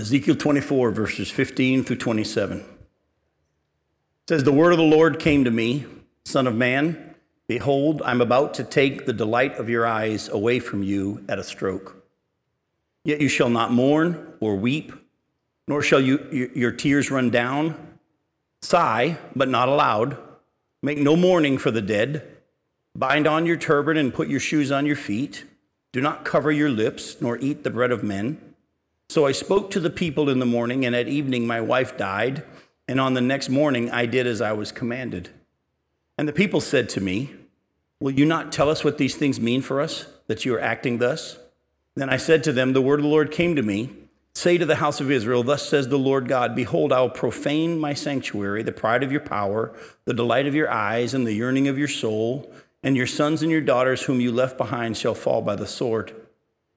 Ezekiel 24, verses 15 through 27. It says, The word of the Lord came to me, Son of man, behold, I'm about to take the delight of your eyes away from you at a stroke. Yet you shall not mourn or weep, nor shall you, your tears run down. Sigh, but not aloud. Make no mourning for the dead. Bind on your turban and put your shoes on your feet. Do not cover your lips, nor eat the bread of men. So I spoke to the people in the morning, and at evening my wife died, and on the next morning I did as I was commanded. And the people said to me, Will you not tell us what these things mean for us, that you are acting thus? Then I said to them, The word of the Lord came to me. Say to the house of Israel, Thus says the Lord God, Behold, I will profane my sanctuary, the pride of your power, the delight of your eyes, and the yearning of your soul, and your sons and your daughters whom you left behind shall fall by the sword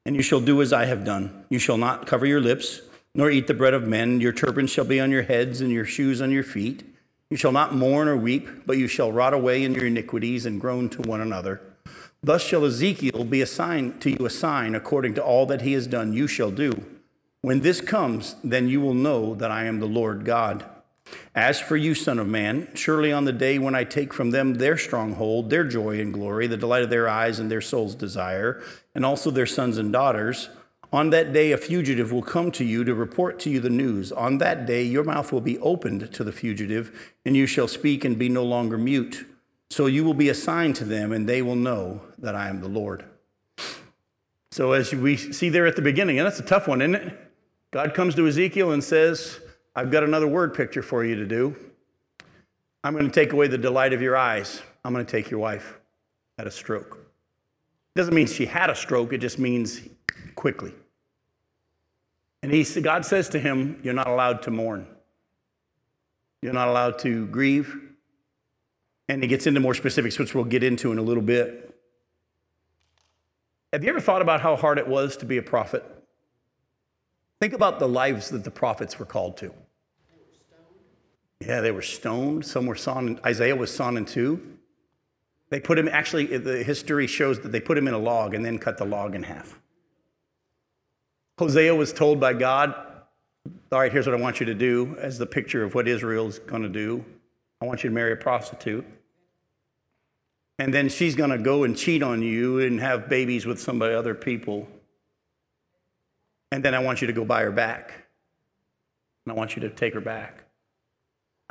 and you shall do as I have done. You shall not cover your lips, nor eat the bread of men. Your turbans shall be on your heads, and your shoes on your feet. You shall not mourn or weep, but you shall rot away in your iniquities and groan to one another. Thus shall Ezekiel be a sign to you a sign according to all that he has done, you shall do. When this comes, then you will know that I am the Lord God. As for you, Son of Man, surely on the day when I take from them their stronghold, their joy and glory, the delight of their eyes and their soul's desire, and also their sons and daughters, on that day a fugitive will come to you to report to you the news. On that day your mouth will be opened to the fugitive, and you shall speak and be no longer mute. So you will be a sign to them, and they will know that I am the Lord. So, as we see there at the beginning, and that's a tough one, isn't it? God comes to Ezekiel and says, I've got another word picture for you to do. I'm going to take away the delight of your eyes. I'm going to take your wife at a stroke. It doesn't mean she had a stroke, it just means quickly. And he, God says to him, You're not allowed to mourn. You're not allowed to grieve. And he gets into more specifics, which we'll get into in a little bit. Have you ever thought about how hard it was to be a prophet? Think about the lives that the prophets were called to. Yeah, they were stoned. Some were sawn. Isaiah was sawn in two. They put him, actually, the history shows that they put him in a log and then cut the log in half. Hosea was told by God, All right, here's what I want you to do as the picture of what Israel's going to do. I want you to marry a prostitute. And then she's going to go and cheat on you and have babies with some other people. And then I want you to go buy her back. And I want you to take her back.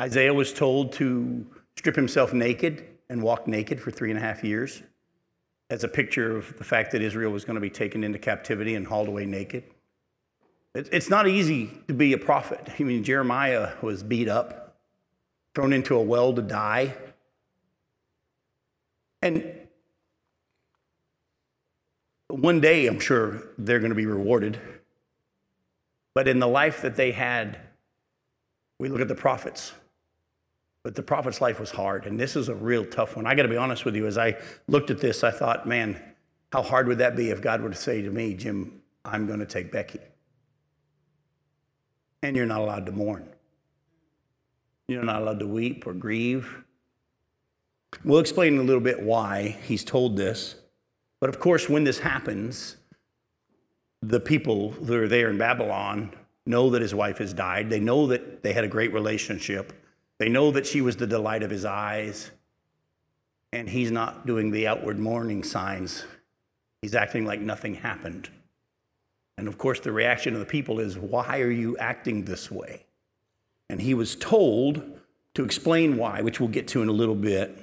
Isaiah was told to strip himself naked and walk naked for three and a half years as a picture of the fact that Israel was going to be taken into captivity and hauled away naked. It's not easy to be a prophet. I mean, Jeremiah was beat up, thrown into a well to die. And one day, I'm sure they're going to be rewarded. But in the life that they had, we look at the prophets. But the prophet's life was hard, and this is a real tough one. I got to be honest with you. As I looked at this, I thought, man, how hard would that be if God were to say to me, Jim, I'm going to take Becky? And you're not allowed to mourn. You're not allowed to weep or grieve. We'll explain a little bit why he's told this. But of course, when this happens, the people who are there in Babylon know that his wife has died. They know that they had a great relationship. They know that she was the delight of his eyes. And he's not doing the outward mourning signs. He's acting like nothing happened. And of course, the reaction of the people is, Why are you acting this way? And he was told to explain why, which we'll get to in a little bit.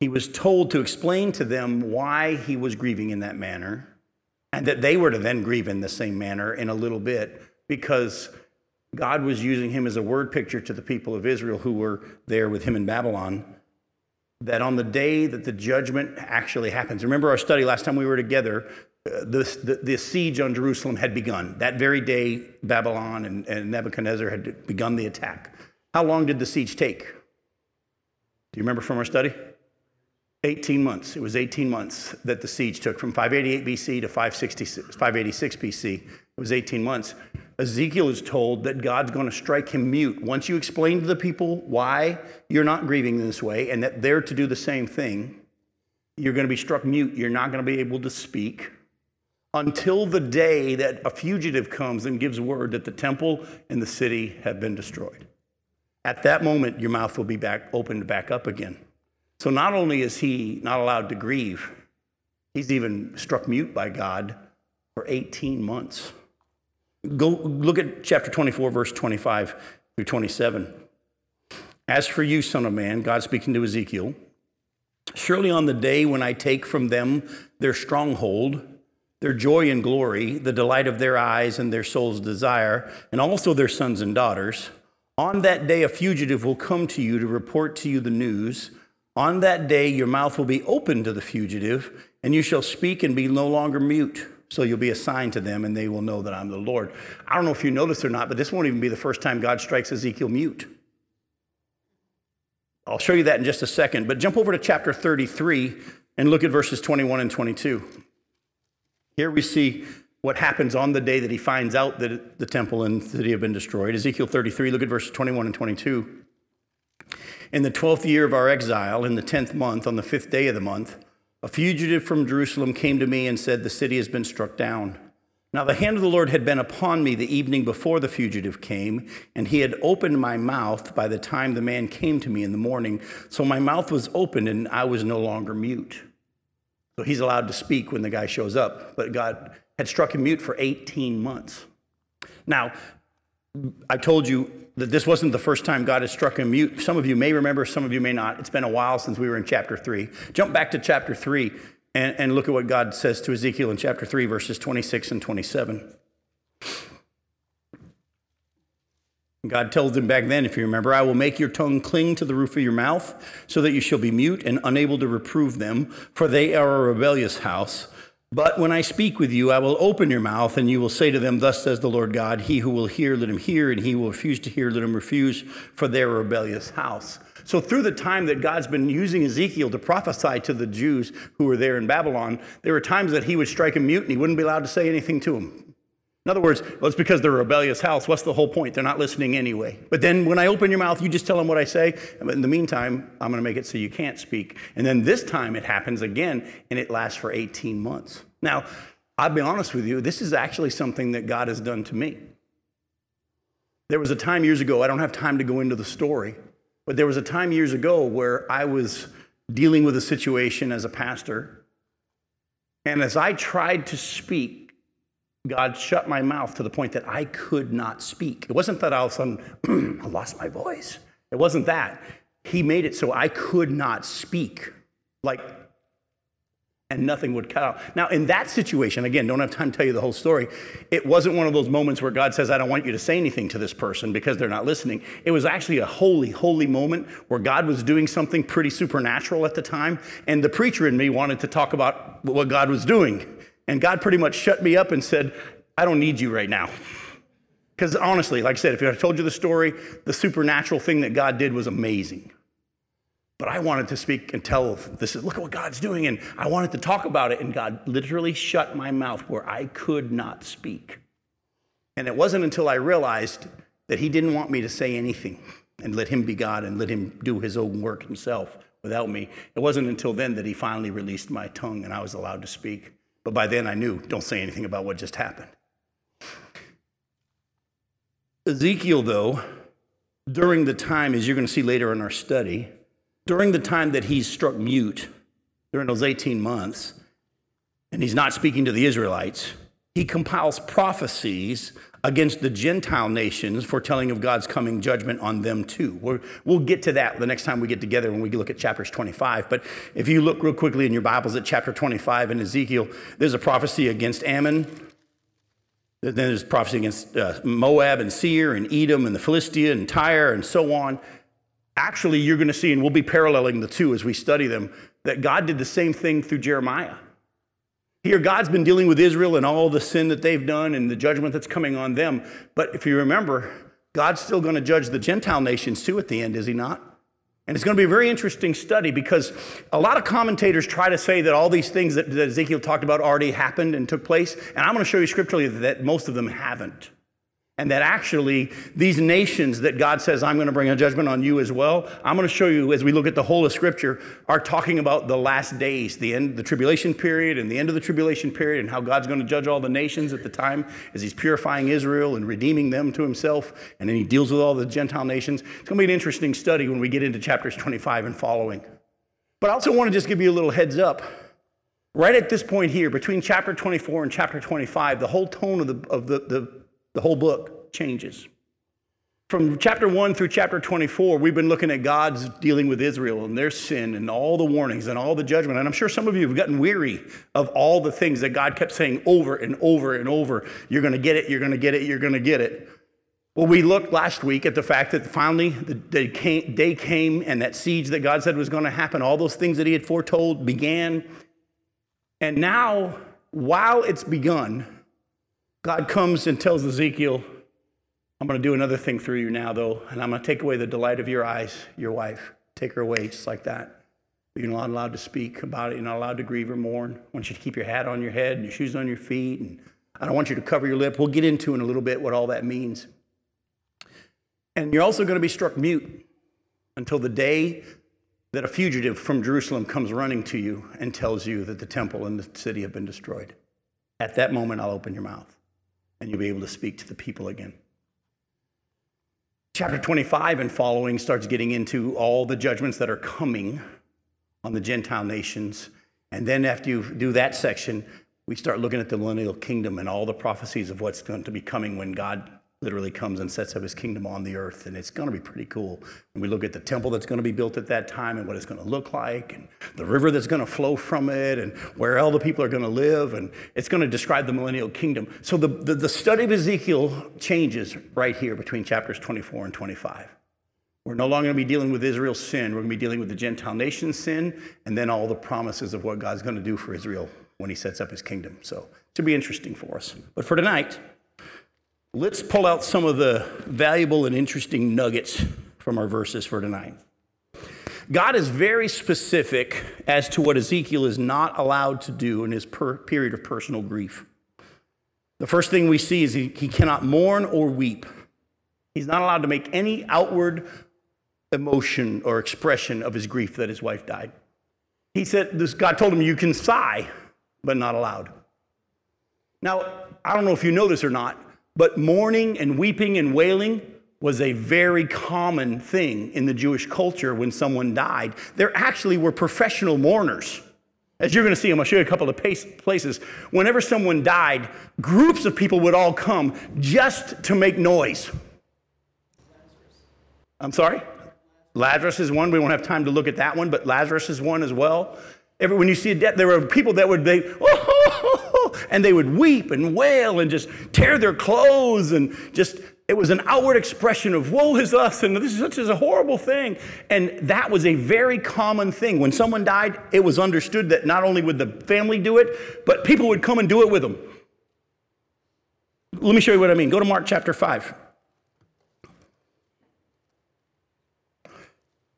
He was told to explain to them why he was grieving in that manner and that they were to then grieve in the same manner in a little bit because God was using him as a word picture to the people of Israel who were there with him in Babylon. That on the day that the judgment actually happens, remember our study last time we were together, uh, the, the, the, siege on Jerusalem had begun. That very day, Babylon and, and Nebuchadnezzar had begun the attack. How long did the siege take? Do you remember from our study? 18 months. It was 18 months that the siege took from 588 BC to 586 BC. It was 18 months. Ezekiel is told that God's going to strike him mute. Once you explain to the people why you're not grieving this way and that they're to do the same thing, you're going to be struck mute. You're not going to be able to speak until the day that a fugitive comes and gives word that the temple and the city have been destroyed. At that moment, your mouth will be back opened back up again. So not only is he not allowed to grieve, he's even struck mute by God for 18 months. Go look at chapter 24, verse 25 through 27. As for you, son of man, God speaking to Ezekiel, surely on the day when I take from them their stronghold, their joy and glory, the delight of their eyes and their soul's desire, and also their sons and daughters. On that day, a fugitive will come to you to report to you the news. On that day, your mouth will be open to the fugitive, and you shall speak and be no longer mute. So you'll be a sign to them, and they will know that I'm the Lord. I don't know if you noticed or not, but this won't even be the first time God strikes Ezekiel mute. I'll show you that in just a second, but jump over to chapter 33 and look at verses 21 and 22. Here we see what happens on the day that he finds out that the temple and city have been destroyed. Ezekiel 33, look at verses 21 and 22. In the 12th year of our exile, in the 10th month, on the fifth day of the month, a fugitive from Jerusalem came to me and said, The city has been struck down. Now the hand of the Lord had been upon me the evening before the fugitive came, and he had opened my mouth by the time the man came to me in the morning. So my mouth was opened, and I was no longer mute. So he's allowed to speak when the guy shows up, but God had struck him mute for 18 months. Now, I told you that this wasn't the first time God has struck him mute. Some of you may remember, some of you may not. It's been a while since we were in chapter 3. Jump back to chapter 3 and, and look at what God says to Ezekiel in chapter 3, verses 26 and 27. God tells him back then, if you remember, I will make your tongue cling to the roof of your mouth, so that you shall be mute and unable to reprove them, for they are a rebellious house. But when I speak with you, I will open your mouth, and you will say to them, Thus says the Lord God, He who will hear, let him hear, and he who will refuse to hear, let him refuse, for their rebellious house. So, through the time that God's been using Ezekiel to prophesy to the Jews who were there in Babylon, there were times that he would strike a mute and he wouldn't be allowed to say anything to them. In other words, well, it's because they're a rebellious house. What's the whole point? They're not listening anyway. But then when I open your mouth, you just tell them what I say. But in the meantime, I'm going to make it so you can't speak. And then this time it happens again, and it lasts for 18 months. Now, I'll be honest with you, this is actually something that God has done to me. There was a time years ago, I don't have time to go into the story, but there was a time years ago where I was dealing with a situation as a pastor. And as I tried to speak, God shut my mouth to the point that I could not speak. It wasn't that all of a sudden I lost my voice. It wasn't that. He made it so I could not speak. Like, and nothing would cut out. Now, in that situation, again, don't have time to tell you the whole story. It wasn't one of those moments where God says, I don't want you to say anything to this person because they're not listening. It was actually a holy, holy moment where God was doing something pretty supernatural at the time. And the preacher in me wanted to talk about what God was doing. And God pretty much shut me up and said, I don't need you right now. Because honestly, like I said, if I told you the story, the supernatural thing that God did was amazing. But I wanted to speak and tell this is look at what God's doing, and I wanted to talk about it, and God literally shut my mouth where I could not speak. And it wasn't until I realized that He didn't want me to say anything and let Him be God and let Him do His own work Himself without me. It wasn't until then that He finally released my tongue and I was allowed to speak. But by then I knew, don't say anything about what just happened. Ezekiel, though, during the time, as you're going to see later in our study, during the time that he's struck mute, during those 18 months, and he's not speaking to the Israelites, he compiles prophecies against the Gentile nations, foretelling of God's coming judgment on them too. we will get to that the next time we get together when we look at chapters 25. But if you look real quickly in your Bibles at chapter 25 in Ezekiel, there's a prophecy against Ammon. Then there's prophecy against uh, Moab and Seir and Edom and the Philistia and Tyre and so on. Actually, you're going to see, and we'll be paralleling the two as we study them, that God did the same thing through Jeremiah. Here, God's been dealing with Israel and all the sin that they've done and the judgment that's coming on them. But if you remember, God's still going to judge the Gentile nations too at the end, is he not? And it's going to be a very interesting study because a lot of commentators try to say that all these things that, that Ezekiel talked about already happened and took place. And I'm going to show you scripturally that most of them haven't. And that actually these nations that God says, I'm going to bring a judgment on you as well, I'm going to show you as we look at the whole of Scripture, are talking about the last days, the end, the tribulation period, and the end of the tribulation period, and how God's going to judge all the nations at the time as He's purifying Israel and redeeming them to Himself, and then He deals with all the Gentile nations. It's going to be an interesting study when we get into chapters 25 and following. But I also want to just give you a little heads up. Right at this point here, between chapter 24 and chapter 25, the whole tone of the, of the, the the whole book changes. From chapter 1 through chapter 24, we've been looking at God's dealing with Israel and their sin and all the warnings and all the judgment. And I'm sure some of you have gotten weary of all the things that God kept saying over and over and over. You're going to get it, you're going to get it, you're going to get it. Well, we looked last week at the fact that finally the day came, day came and that siege that God said was going to happen, all those things that He had foretold began. And now, while it's begun, God comes and tells Ezekiel, I'm going to do another thing through you now, though, and I'm going to take away the delight of your eyes, your wife. Take her away just like that. You're not allowed to speak about it. You're not allowed to grieve or mourn. I want you to keep your hat on your head and your shoes on your feet. And I don't want you to cover your lip. We'll get into in a little bit what all that means. And you're also going to be struck mute until the day that a fugitive from Jerusalem comes running to you and tells you that the temple and the city have been destroyed. At that moment, I'll open your mouth and you'll be able to speak to the people again. Chapter 25 and following starts getting into all the judgments that are coming on the Gentile nations. And then after you do that section, we start looking at the millennial kingdom and all the prophecies of what's going to be coming when God literally comes and sets up his kingdom on the earth. And it's going to be pretty cool. When we look at the temple that's going to be built at that time and what it's going to look like, and the river that's going to flow from it, and where all the people are going to live. And it's going to describe the millennial kingdom. So the, the, the study of Ezekiel changes right here between chapters 24 and 25. We're no longer going to be dealing with Israel's sin. We're going to be dealing with the Gentile nation's sin and then all the promises of what God's going to do for Israel when he sets up his kingdom. So it should be interesting for us. But for tonight, Let's pull out some of the valuable and interesting nuggets from our verses for tonight. God is very specific as to what Ezekiel is not allowed to do in his per- period of personal grief. The first thing we see is he, he cannot mourn or weep. He's not aloud to make any outward emotion or expression of his grief that his wife died. He said, this, God told him, You can sigh, but not allowed. Now, I don't know if you know this or not, but mourning and weeping and wailing was a very common thing in the Jewish culture when someone died. There actually were professional mourners. As you're going to see, I'm going to show you a couple of places. Whenever someone died, groups of people would all come just to make noise. I'm sorry? Lazarus is one. We won't have time to look at that one, but Lazarus is one as well. Every, when you see a death, there were people that would, they, oh, and they would weep and wail and just tear their clothes and just, it was an outward expression of woe is us and this is such a horrible thing. And that was a very common thing. When someone died, it was understood that not only would the family do it, but people would come and do it with them. Let me show you what I mean. Go to Mark chapter 5.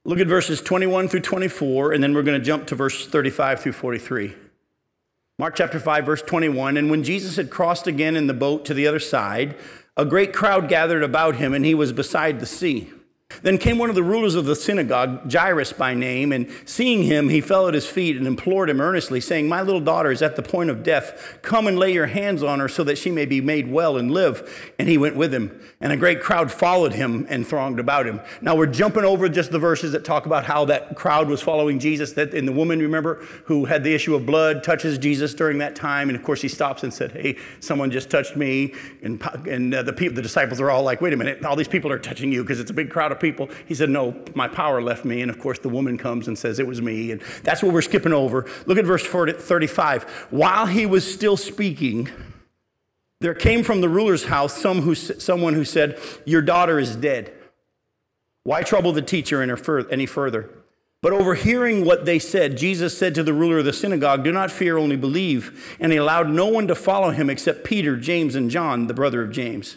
Look at verses 21 through 24, and then we're going to jump to verse 35 through 43. Mark chapter 5, verse 21. And when Jesus had crossed again in the boat to the other side, a great crowd gathered about him, and he was beside the sea. Then came one of the rulers of the synagogue, Jairus by name, and seeing him, he fell at his feet and implored him earnestly, saying, My little daughter is at the point of death. Come and lay your hands on her so that she may be made well and live. And he went with him. And a great crowd followed him and thronged about him. Now we're jumping over just the verses that talk about how that crowd was following Jesus. That and the woman, remember, who had the issue of blood, touches Jesus during that time. And of course, he stops and said, Hey, someone just touched me. And, and uh, the, people, the disciples are all like, Wait a minute, all these people are touching you because it's a big crowd of people. He said, No, my power left me. And of course, the woman comes and says, It was me. And that's what we're skipping over. Look at verse 35. While he was still speaking, there came from the ruler's house some who, someone who said, Your daughter is dead. Why trouble the teacher any further? But overhearing what they said, Jesus said to the ruler of the synagogue, Do not fear, only believe. And he allowed no one to follow him except Peter, James, and John, the brother of James.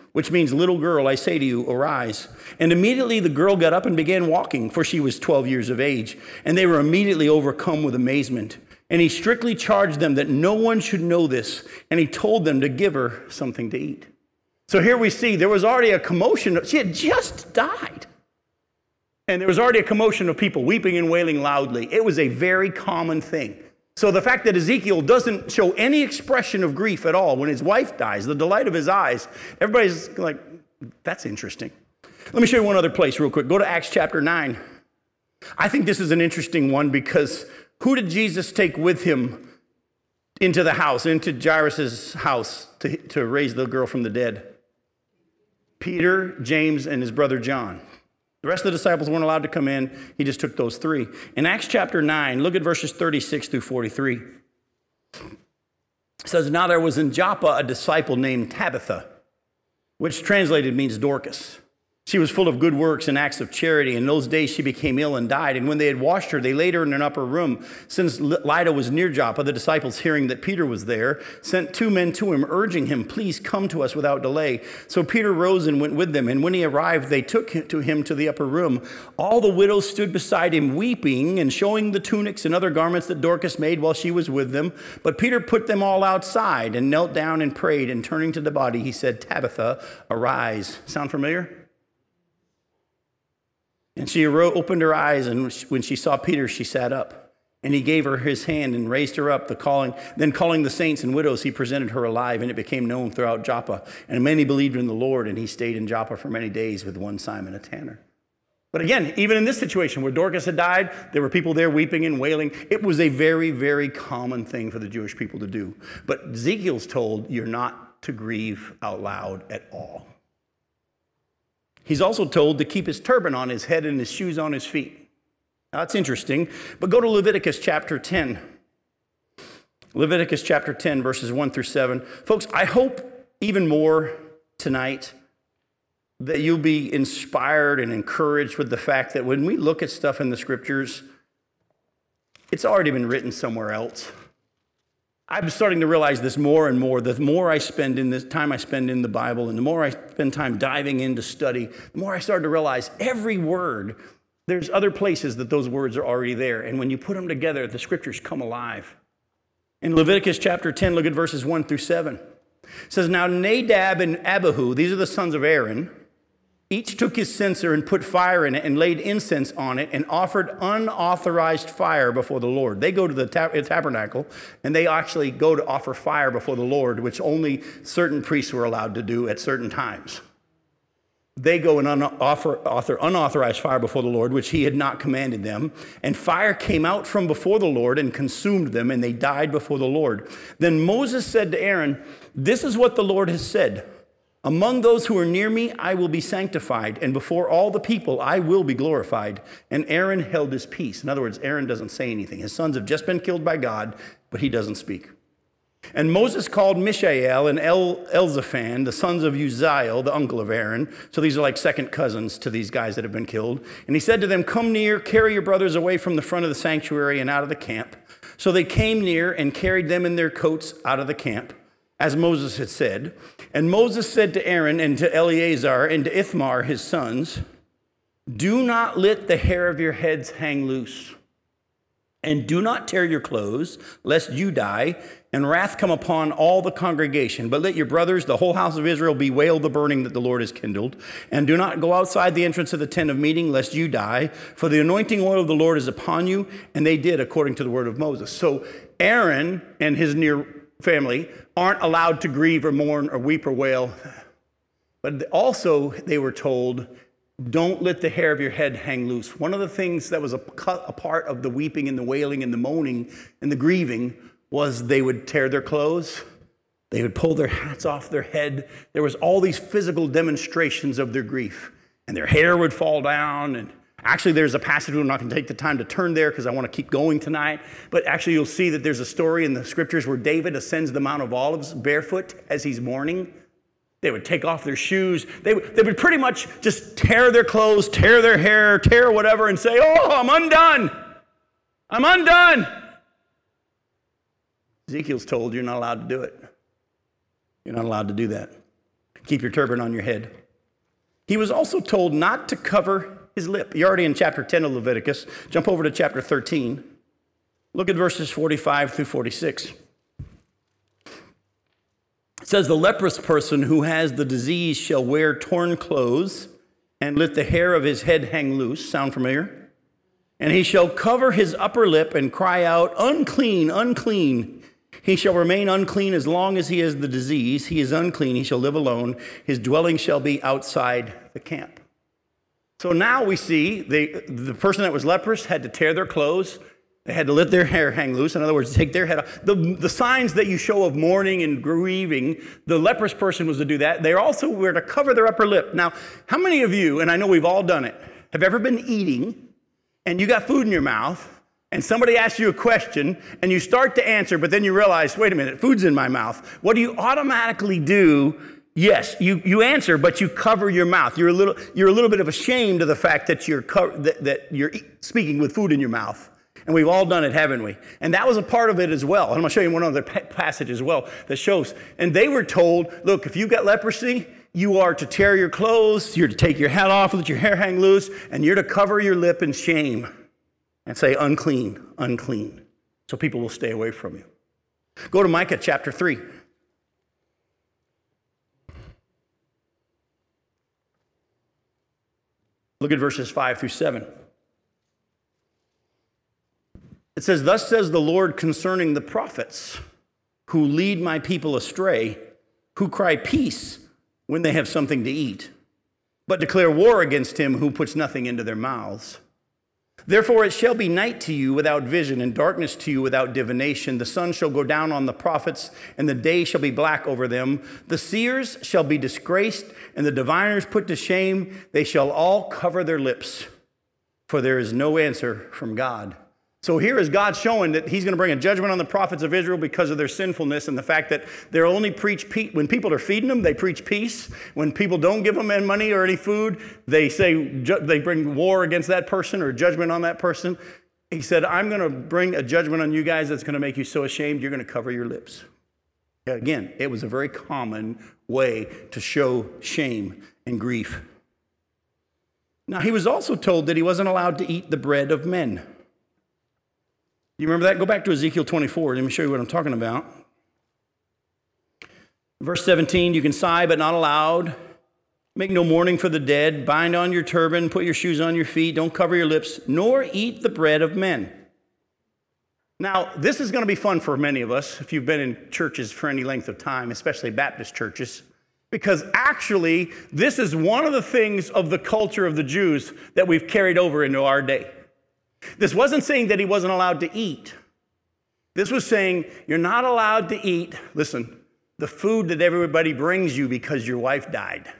which means little girl I say to you arise and immediately the girl got up and began walking for she was 12 years of age and they were immediately overcome with amazement and he strictly charged them that no one should know this and he told them to give her something to eat. So here we see there was already a commotion she had just died. And there was already a commotion of people weeping and wailing loudly. It was a very common thing. So the fact that Ezekiel doesn't show any expression of grief at all when his wife dies, the delight of his eyes, everybody's like, that's interesting. Let me show you one other place real quick. Go to Acts chapter 9. I think this is an interesting one because who did Jesus take with him into the house, into Jairus' house to, to raise the girl from the dead? Peter, James, and his brother John. The rest of the disciples weren't allowed to come in. He just took those three. In Acts chapter 9, look at verses 36 through 43. It says, Now there was in Joppa a disciple named Tabitha, which translated means Dorcas. She was full of good works and acts of charity. In those days, she became ill and died. And when they had washed her, they laid her in an upper room. Since Lydda was near Joppa, the disciples, hearing that Peter was there, sent two men to him, urging him, Please come to us without delay. So Peter rose and went with them. And when he arrived, they took him to him to the upper room. All the widows stood beside him, weeping and showing the tunics and other garments that Dorcas made while she was with them. But Peter put them all outside and knelt down and prayed. And turning to the body, he said, Tabitha, arise. Sound familiar? And she opened her eyes, and when she saw Peter, she sat up. And he gave her his hand and raised her up. The calling, then calling the saints and widows, he presented her alive, and it became known throughout Joppa. And many believed in the Lord, and he stayed in Joppa for many days with one Simon, a tanner. But again, even in this situation where Dorcas had died, there were people there weeping and wailing. It was a very, very common thing for the Jewish people to do. But Ezekiel's told you're not to grieve out loud at all. He's also told to keep his turban on his head and his shoes on his feet. Now, that's interesting, but go to Leviticus chapter 10. Leviticus chapter 10, verses 1 through 7. Folks, I hope even more tonight that you'll be inspired and encouraged with the fact that when we look at stuff in the scriptures, it's already been written somewhere else. I'm starting to realize this more and more. The more I spend in this time I spend in the Bible, and the more I spend time diving into study, the more I start to realize every word, there's other places that those words are already there. And when you put them together, the scriptures come alive. In Leviticus chapter 10, look at verses 1 through 7. It says, Now Nadab and Abihu, these are the sons of Aaron, each took his censer and put fire in it and laid incense on it and offered unauthorized fire before the Lord. They go to the tabernacle and they actually go to offer fire before the Lord, which only certain priests were allowed to do at certain times. They go and offer, author, unauthorized fire before the Lord, which he had not commanded them. And fire came out from before the Lord and consumed them, and they died before the Lord. Then Moses said to Aaron, This is what the Lord has said. Among those who are near me, I will be sanctified, and before all the people, I will be glorified. And Aaron held his peace. In other words, Aaron doesn't say anything. His sons have just been killed by God, but he doesn't speak. And Moses called Mishael and El- Elzaphan, the sons of Uzziel, the uncle of Aaron. So these are like second cousins to these guys that have been killed. And he said to them, Come near, carry your brothers away from the front of the sanctuary and out of the camp. So they came near and carried them in their coats out of the camp as Moses had said. And Moses said to Aaron and to Eleazar and to Ithamar, his sons, Do not let the hair of your heads hang loose, and do not tear your clothes, lest you die, and wrath come upon all the congregation. But let your brothers, the whole house of Israel, bewail the burning that the Lord has kindled. And do not go outside the entrance of the tent of meeting, lest you die, for the anointing oil of the Lord is upon you. And they did according to the word of Moses. So Aaron and his near family aren't allowed to grieve or mourn or weep or wail. But also, they were told, don't let the hair of your head hang loose. One of the things that was a, a part of the weeping and the wailing and the moaning and the grieving was they would tear their clothes, they would pull their hats off their head. There was all these physical demonstrations of their grief, and their hair would fall down and Actually, there's a passage, we're not going to take the time to turn there because I want to keep going tonight. But actually, you'll see that there's a story in the scriptures where David ascends the Mount of Olives barefoot as he's mourning. They would take off their shoes. They, would- they would pretty much just tear their clothes, tear their hair, tear whatever, and say, Oh, I'm undone. I'm undone. Ezekiel's told you're not allowed to do it. You're not allowed to do that. Keep your turban on your head. He was also told not to cover his lip. You're already in chapter 10 of Leviticus. Jump over to chapter 13. Look at verses 45 through 46. It says, The leprous person who has the disease shall wear torn clothes and let the hair of his head hang loose. Sound familiar? And he shall cover his upper lip and cry out, Unclean, unclean. He shall remain unclean as long as he has the disease. He is unclean. He shall live alone. His dwelling shall be outside the camp. So now we see the, the person that was leprous had to tear their clothes. They had to let their hair hang loose. In other words, take their head off. The, the signs that you show of mourning and grieving, the leprous person was to do that. They also were to cover their upper lip. Now, how many of you, and I know we've all done it, have ever been eating and you got food in your mouth and somebody asks you a question and you start to answer, but then you realize, wait a minute, food's in my mouth. What do you automatically do? Yes, you, you answer, but you cover your mouth. You're a little, you're a little bit of ashamed of the fact that you're, co- that, that you're speaking with food in your mouth. And we've all done it, haven't we? And that was a part of it as well. And I'm going to show you one other pa- passage as well that shows. And they were told, look, if you've got leprosy, you are to tear your clothes, you're to take your hat off, let your hair hang loose, and you're to cover your lip in shame and say, unclean, unclean, so people will stay away from you. Go to Micah chapter 3. Look at verses 5 through 7. It says, Thus says the Lord concerning the prophets who lead my people astray, who cry peace when they have something to eat, but declare war against him who puts nothing into their mouths. Therefore, it shall be night to you without vision, and darkness to you without divination. The sun shall go down on the prophets, and the day shall be black over them. The seers shall be disgraced, and the diviners put to shame. They shall all cover their lips, for there is no answer from God. So here is God showing that He's going to bring a judgment on the prophets of Israel because of their sinfulness and the fact that they're only preach peace. When people are feeding them, they preach peace. When people don't give them any money or any food, they say they bring war against that person or judgment on that person. He said, "I'm going to bring a judgment on you guys that's going to make you so ashamed you're going to cover your lips." Again, it was a very common way to show shame and grief. Now, he was also told that he wasn't allowed to eat the bread of men. You remember that? Go back to Ezekiel 24. Let me show you what I'm talking about. Verse 17 You can sigh, but not aloud. Make no mourning for the dead. Bind on your turban. Put your shoes on your feet. Don't cover your lips, nor eat the bread of men. Now, this is going to be fun for many of us if you've been in churches for any length of time, especially Baptist churches, because actually, this is one of the things of the culture of the Jews that we've carried over into our day. This wasn't saying that he wasn't allowed to eat. This was saying you're not allowed to eat, listen, the food that everybody brings you because your wife died.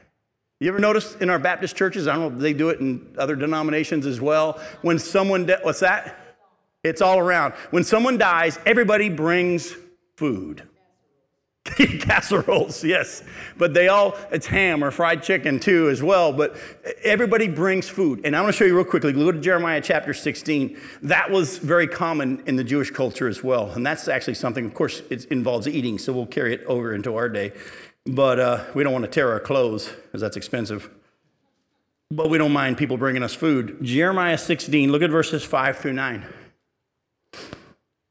You ever notice in our Baptist churches, I don't know if they do it in other denominations as well, when someone, de- what's that? It's all around. When someone dies, everybody brings food. Casseroles, yes. But they all, it's ham or fried chicken too, as well. But everybody brings food. And I want to show you real quickly. Go to Jeremiah chapter 16. That was very common in the Jewish culture as well. And that's actually something, of course, it involves eating, so we'll carry it over into our day. But uh, we don't want to tear our clothes because that's expensive. But we don't mind people bringing us food. Jeremiah 16, look at verses 5 through 9.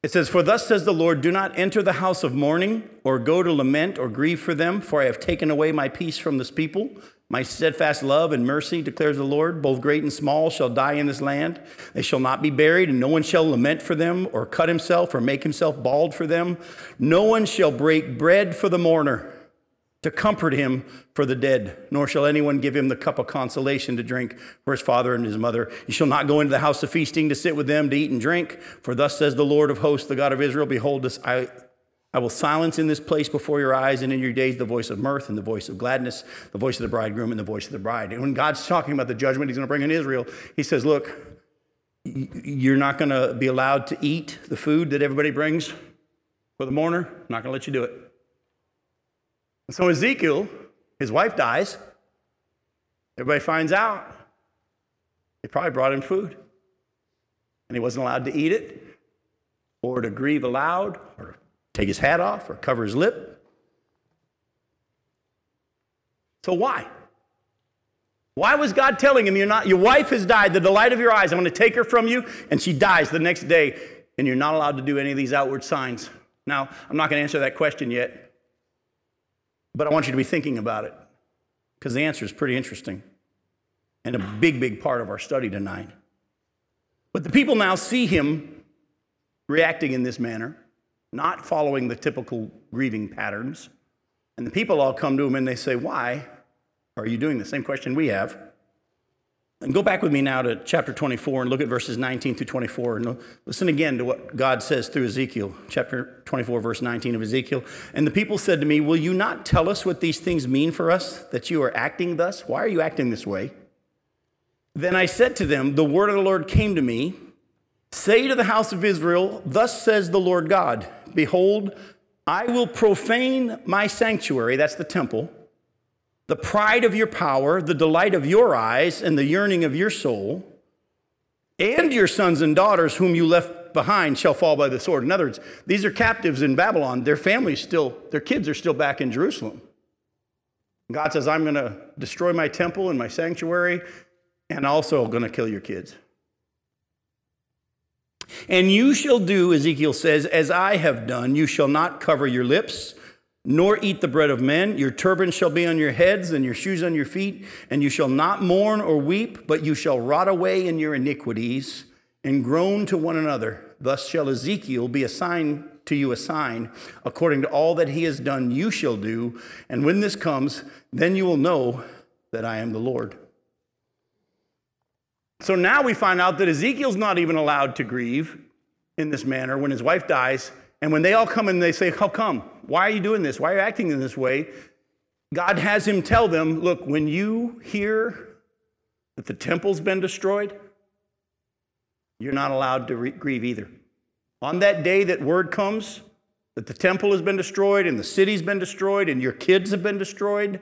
It says, For thus says the Lord, do not enter the house of mourning, or go to lament, or grieve for them, for I have taken away my peace from this people. My steadfast love and mercy, declares the Lord, both great and small shall die in this land. They shall not be buried, and no one shall lament for them, or cut himself, or make himself bald for them. No one shall break bread for the mourner to comfort him for the dead, nor shall anyone give him the cup of consolation to drink for his father and his mother. You shall not go into the house of feasting to sit with them to eat and drink, for thus says the Lord of hosts, the God of Israel Behold, this, I, I will silence in this place before your eyes and in your days the voice of mirth and the voice of gladness, the voice of the bridegroom and the voice of the bride. And when God's talking about the judgment he's going to bring on Israel, he says, Look, you're not going to be allowed to eat the food that everybody brings for the mourner. I'm not going to let you do it. And so Ezekiel His wife dies. Everybody finds out. They probably brought him food. And he wasn't allowed to eat it, or to grieve aloud, or take his hat off, or cover his lip. So why? Why was God telling him, You're not, your wife has died, the delight of your eyes, I'm going to take her from you, and she dies the next day, and you're not allowed to do any of these outward signs? Now, I'm not going to answer that question yet, but I want you to be thinking about it because the answer is pretty interesting and a big, big part of our study tonight. But the people now see him reacting in this manner, not following the typical grieving patterns. And the people all come to him and they say, Why are you doing the same question we have? And go back with me now to chapter 24 and look at verses 19 through 24 and listen again to what God says through Ezekiel, chapter 24, verse 19 of Ezekiel. And the people said to me, Will you not tell us what these things mean for us, that you are acting thus? Why are you acting this way? Then I said to them, The word of the Lord came to me Say to the house of Israel, Thus says the Lord God, Behold, I will profane my sanctuary, that's the temple, the pride of your power, the delight of your eyes, and the yearning of your soul, and your sons and daughters whom you left behind shall fall by the sword. In other words, these are captives in Babylon. Their families still, their kids are still back in Jerusalem. God says, I'm going to destroy my temple and my sanctuary, and also going to kill your kids. And you shall do, Ezekiel says, as I have done. You shall not cover your lips, nor eat the bread of men. Your turban shall be on your heads, and your shoes on your feet. And you shall not mourn or weep, but you shall rot away in your iniquities and groan to one another. Thus shall Ezekiel be a sign to you, a sign. According to all that he has done, you shall do. And when this comes, then you will know that I am the Lord. So now we find out that Ezekiel's not even allowed to grieve in this manner when his wife dies. And when they all come and they say, How come? Why are you doing this? Why are you acting in this way? God has him tell them, Look, when you hear that the temple's been destroyed, you're not allowed to re- grieve either. On that day that word comes that the temple has been destroyed and the city's been destroyed and your kids have been destroyed,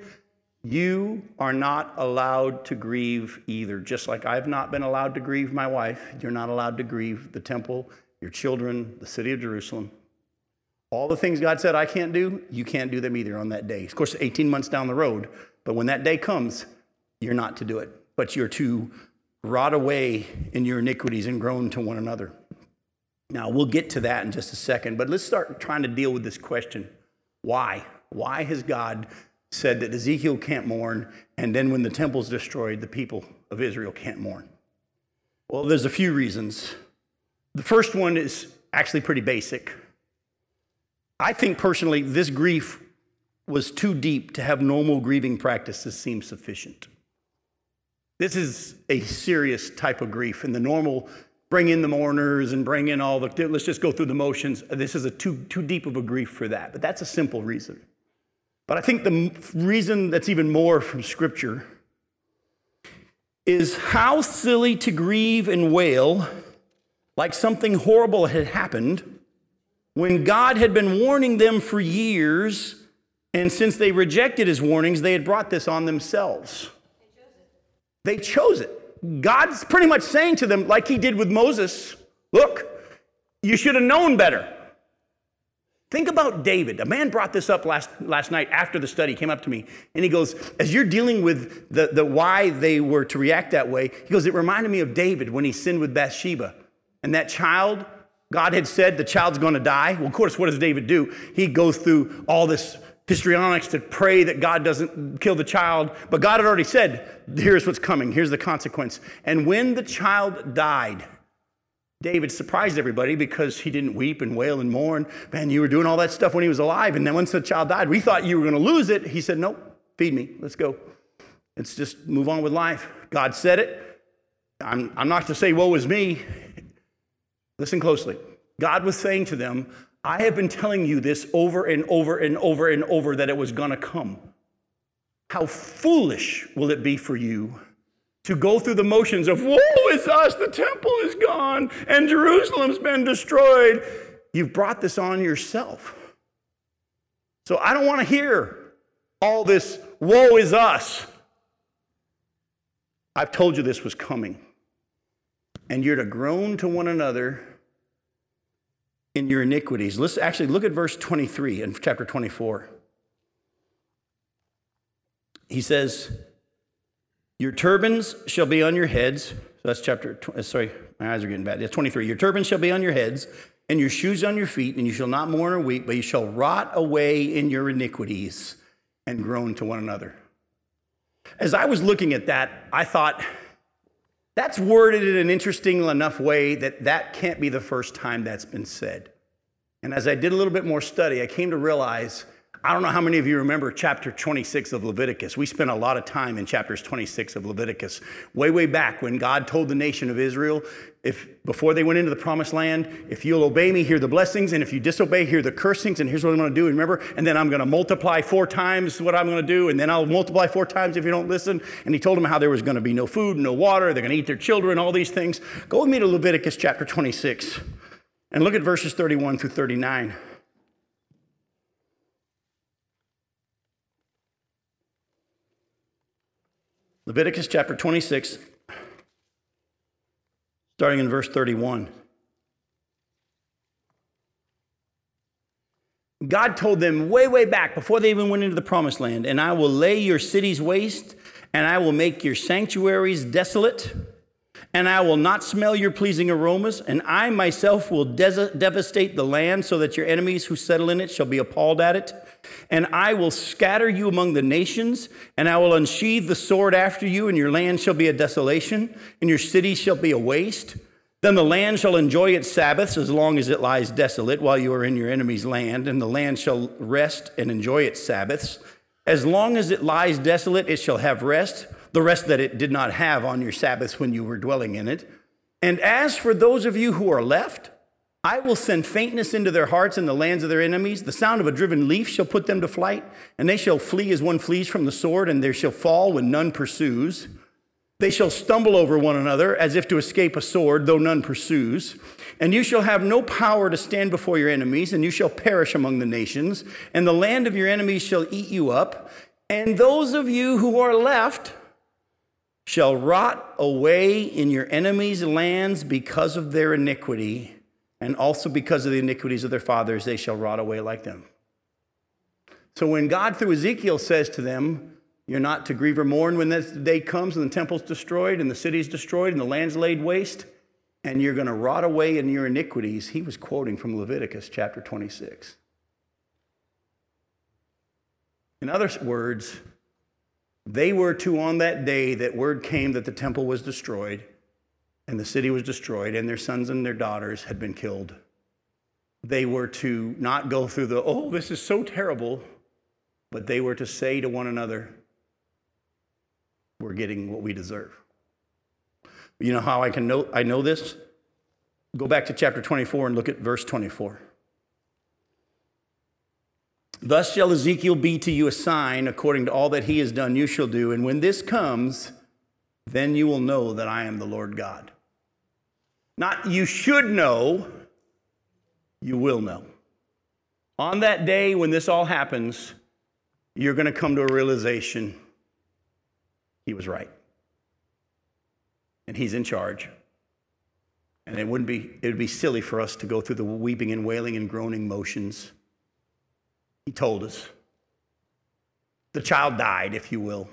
you are not allowed to grieve either. Just like I've not been allowed to grieve my wife, you're not allowed to grieve the temple, your children, the city of Jerusalem. All the things God said I can't do, you can't do them either on that day. Of course, 18 months down the road, but when that day comes, you're not to do it, but you're to rot away in your iniquities and groan to one another. Now, we'll get to that in just a second, but let's start trying to deal with this question why? Why has God said that Ezekiel can't mourn, and then when the temple's destroyed, the people of Israel can't mourn? Well, there's a few reasons. The first one is actually pretty basic. I think personally, this grief was too deep to have normal grieving practices seem sufficient. This is a serious type of grief, and the normal bring in the mourners and bring in all the let's just go through the motions. This is a too too deep of a grief for that, but that's a simple reason. But I think the reason that's even more from Scripture is how silly to grieve and wail like something horrible had happened when God had been warning them for years, and since they rejected his warnings, they had brought this on themselves. They chose it. God's pretty much saying to them, like he did with Moses, look, you should have known better. Think about David. A man brought this up last, last night after the study, came up to me, and he goes, As you're dealing with the, the why they were to react that way, he goes, It reminded me of David when he sinned with Bathsheba. And that child, God had said the child's going to die. Well, of course, what does David do? He goes through all this histrionics to pray that God doesn't kill the child. But God had already said, Here's what's coming, here's the consequence. And when the child died, David surprised everybody because he didn't weep and wail and mourn. Man, you were doing all that stuff when he was alive. And then once the child died, we thought you were going to lose it. He said, Nope, feed me. Let's go. Let's just move on with life. God said it. I'm, I'm not to say, Woe is me. Listen closely. God was saying to them, I have been telling you this over and over and over and over that it was going to come. How foolish will it be for you to go through the motions of, woe is us, the temple is gone, and Jerusalem's been destroyed. You've brought this on yourself. So I don't want to hear all this woe is us. I've told you this was coming. And you're to groan to one another in your iniquities. Let's actually look at verse 23 in chapter 24. He says, Your turbans shall be on your heads. So that's chapter, uh, sorry, my eyes are getting bad. It's 23. Your turbans shall be on your heads, and your shoes on your feet, and you shall not mourn or weep, but you shall rot away in your iniquities and groan to one another. As I was looking at that, I thought, that's worded in an interesting enough way that that can't be the first time that's been said. And as I did a little bit more study, I came to realize I don't know how many of you remember chapter 26 of Leviticus. We spent a lot of time in chapters 26 of Leviticus, way, way back when God told the nation of Israel, if before they went into the promised land, if you'll obey me, hear the blessings, and if you disobey, hear the cursings, and here's what I'm to do. Remember, and then I'm going to multiply four times what I'm going to do, and then I'll multiply four times if you don't listen. And he told them how there was going to be no food, no water, they're going to eat their children, all these things. Go with me to Leviticus chapter 26 and look at verses 31 through 39. Leviticus chapter 26, starting in verse 31. God told them way, way back before they even went into the promised land, and I will lay your cities waste, and I will make your sanctuaries desolate, and I will not smell your pleasing aromas, and I myself will devastate the land so that your enemies who settle in it shall be appalled at it. And I will scatter you among the nations, and I will unsheathe the sword after you, and your land shall be a desolation, and your city shall be a waste. Then the land shall enjoy its Sabbaths as long as it lies desolate while you are in your enemy's land, and the land shall rest and enjoy its Sabbaths. As long as it lies desolate, it shall have rest, the rest that it did not have on your Sabbaths when you were dwelling in it. And as for those of you who are left, I will send faintness into their hearts in the lands of their enemies. The sound of a driven leaf shall put them to flight, and they shall flee as one flees from the sword, and they shall fall when none pursues. They shall stumble over one another as if to escape a sword, though none pursues. And you shall have no power to stand before your enemies, and you shall perish among the nations, and the land of your enemies shall eat you up. And those of you who are left shall rot away in your enemies' lands because of their iniquity and also because of the iniquities of their fathers, they shall rot away like them. So when God, through Ezekiel, says to them, You're not to grieve or mourn when that day comes and the temple's destroyed and the city's destroyed and the land's laid waste, and you're going to rot away in your iniquities, he was quoting from Leviticus chapter 26. In other words, they were to, on that day that word came that the temple was destroyed, and the city was destroyed, and their sons and their daughters had been killed. They were to not go through the, oh, this is so terrible, but they were to say to one another, we're getting what we deserve. You know how I can know I know this? Go back to chapter 24 and look at verse 24. Thus shall Ezekiel be to you a sign according to all that he has done, you shall do. And when this comes, then you will know that I am the Lord God. Not you should know, you will know. On that day when this all happens, you're going to come to a realization he was right. And he's in charge. And it wouldn't be it would be silly for us to go through the weeping and wailing and groaning motions. He told us. The child died, if you will.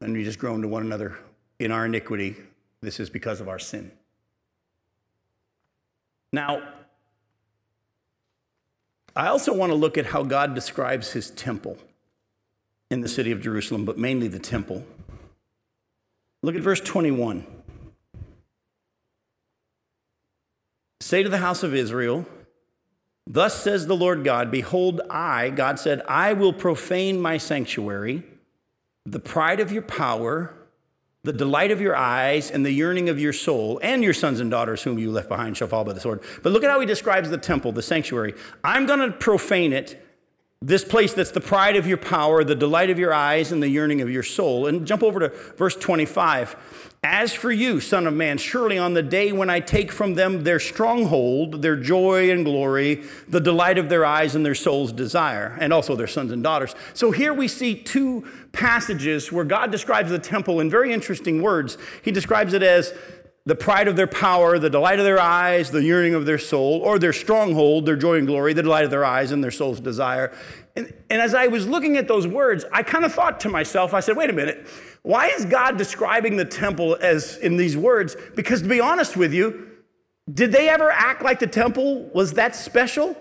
And we just groan to one another in our iniquity. This is because of our sin. Now, I also want to look at how God describes his temple in the city of Jerusalem, but mainly the temple. Look at verse 21. Say to the house of Israel, Thus says the Lord God, Behold, I, God said, I will profane my sanctuary, the pride of your power the delight of your eyes and the yearning of your soul, and your sons and daughters whom you left behind shall fall by the sword. But look at how he describes the temple, the sanctuary. I'm going to profane it this place that's the pride of your power, the delight of your eyes, and the yearning of your soul. And jump over to verse 25. As for you, Son of Man, surely on the day when I take from them their stronghold, their joy and glory, the delight of their eyes and their soul's desire, and also their sons and daughters. So here we see two passages where God describes the temple in very interesting words. He describes it as the pride of their power, the delight of their eyes, the yearning of their soul, or their stronghold, their joy and glory, the delight of their eyes and their soul's desire. And, and as I was looking at those words, I kind of thought to myself, I said, wait a minute, why is God describing the temple as in these words? Because to be honest with you, did they ever act like the temple was that special?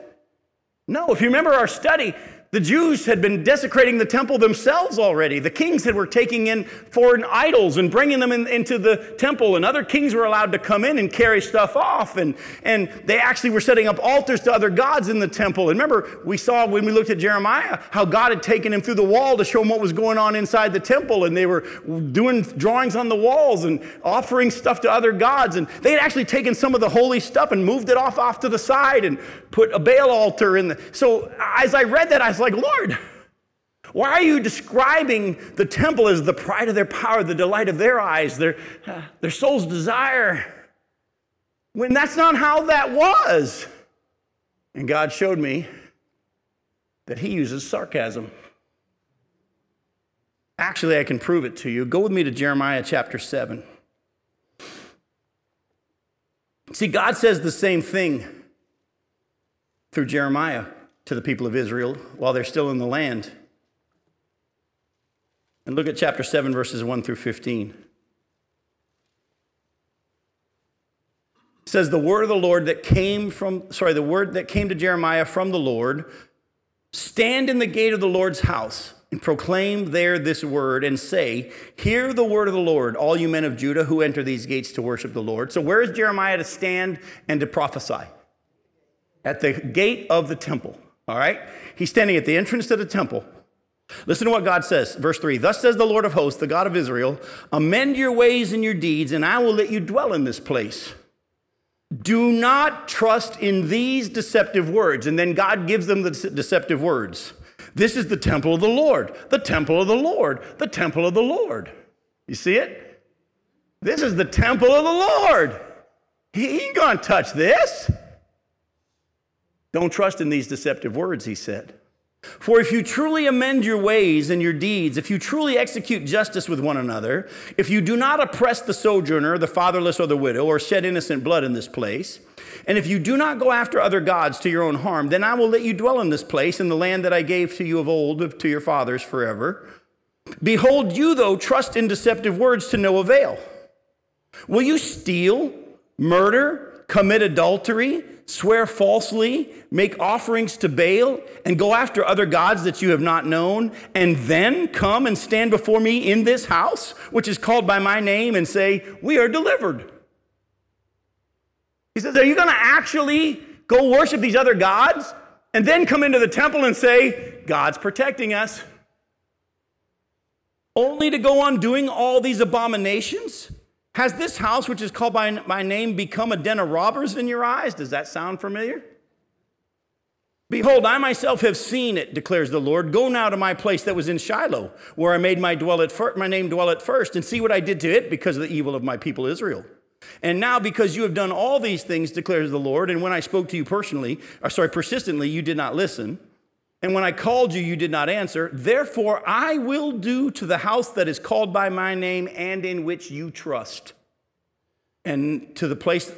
No. If you remember our study, the Jews had been desecrating the temple themselves already. The kings had were taking in foreign idols and bringing them in, into the temple, and other kings were allowed to come in and carry stuff off. And, and they actually were setting up altars to other gods in the temple. And remember, we saw when we looked at Jeremiah how God had taken him through the wall to show him what was going on inside the temple. And they were doing drawings on the walls and offering stuff to other gods. And they had actually taken some of the holy stuff and moved it off off to the side and put a Baal altar in the. So as I read that, I like, Lord, why are you describing the temple as the pride of their power, the delight of their eyes, their, uh, their soul's desire? When that's not how that was. And God showed me that He uses sarcasm. Actually, I can prove it to you. Go with me to Jeremiah chapter 7. See, God says the same thing through Jeremiah to the people of Israel while they're still in the land. And look at chapter 7, verses 1 through 15. It says, The word of the Lord that came from, sorry, the word that came to Jeremiah from the Lord stand in the gate of the Lord's house and proclaim there this word and say, Hear the word of the Lord, all you men of Judah who enter these gates to worship the Lord. So, where is Jeremiah to stand and to prophesy? At the gate of the temple. All right? He's standing at the entrance to the temple. Listen to what God says. Verse 3 Thus says the Lord of hosts, the God of Israel, amend your ways and your deeds, and I will let you dwell in this place. Do not trust in these deceptive words. And then God gives them the deceptive words. This is the temple of the Lord, the temple of the Lord, the temple of the Lord. You see it? This is the temple of the Lord. He ain't gonna touch this. Don't trust in these deceptive words, he said. For if you truly amend your ways and your deeds, if you truly execute justice with one another, if you do not oppress the sojourner, the fatherless, or the widow, or shed innocent blood in this place, and if you do not go after other gods to your own harm, then I will let you dwell in this place, in the land that I gave to you of old, to your fathers forever. Behold, you, though, trust in deceptive words to no avail. Will you steal, murder, commit adultery? Swear falsely, make offerings to Baal, and go after other gods that you have not known, and then come and stand before me in this house, which is called by my name, and say, We are delivered. He says, Are you going to actually go worship these other gods and then come into the temple and say, God's protecting us? Only to go on doing all these abominations? Has this house, which is called by my name, become a den of robbers in your eyes? Does that sound familiar? Behold, I myself have seen it, declares the Lord. Go now to my place that was in Shiloh, where I made my, dwell at fir- my name dwell at first, and see what I did to it because of the evil of my people Israel. And now, because you have done all these things, declares the Lord, and when I spoke to you personally, or sorry, persistently, you did not listen, and when I called you, you did not answer. Therefore, I will do to the house that is called by my name and in which you trust, and to the place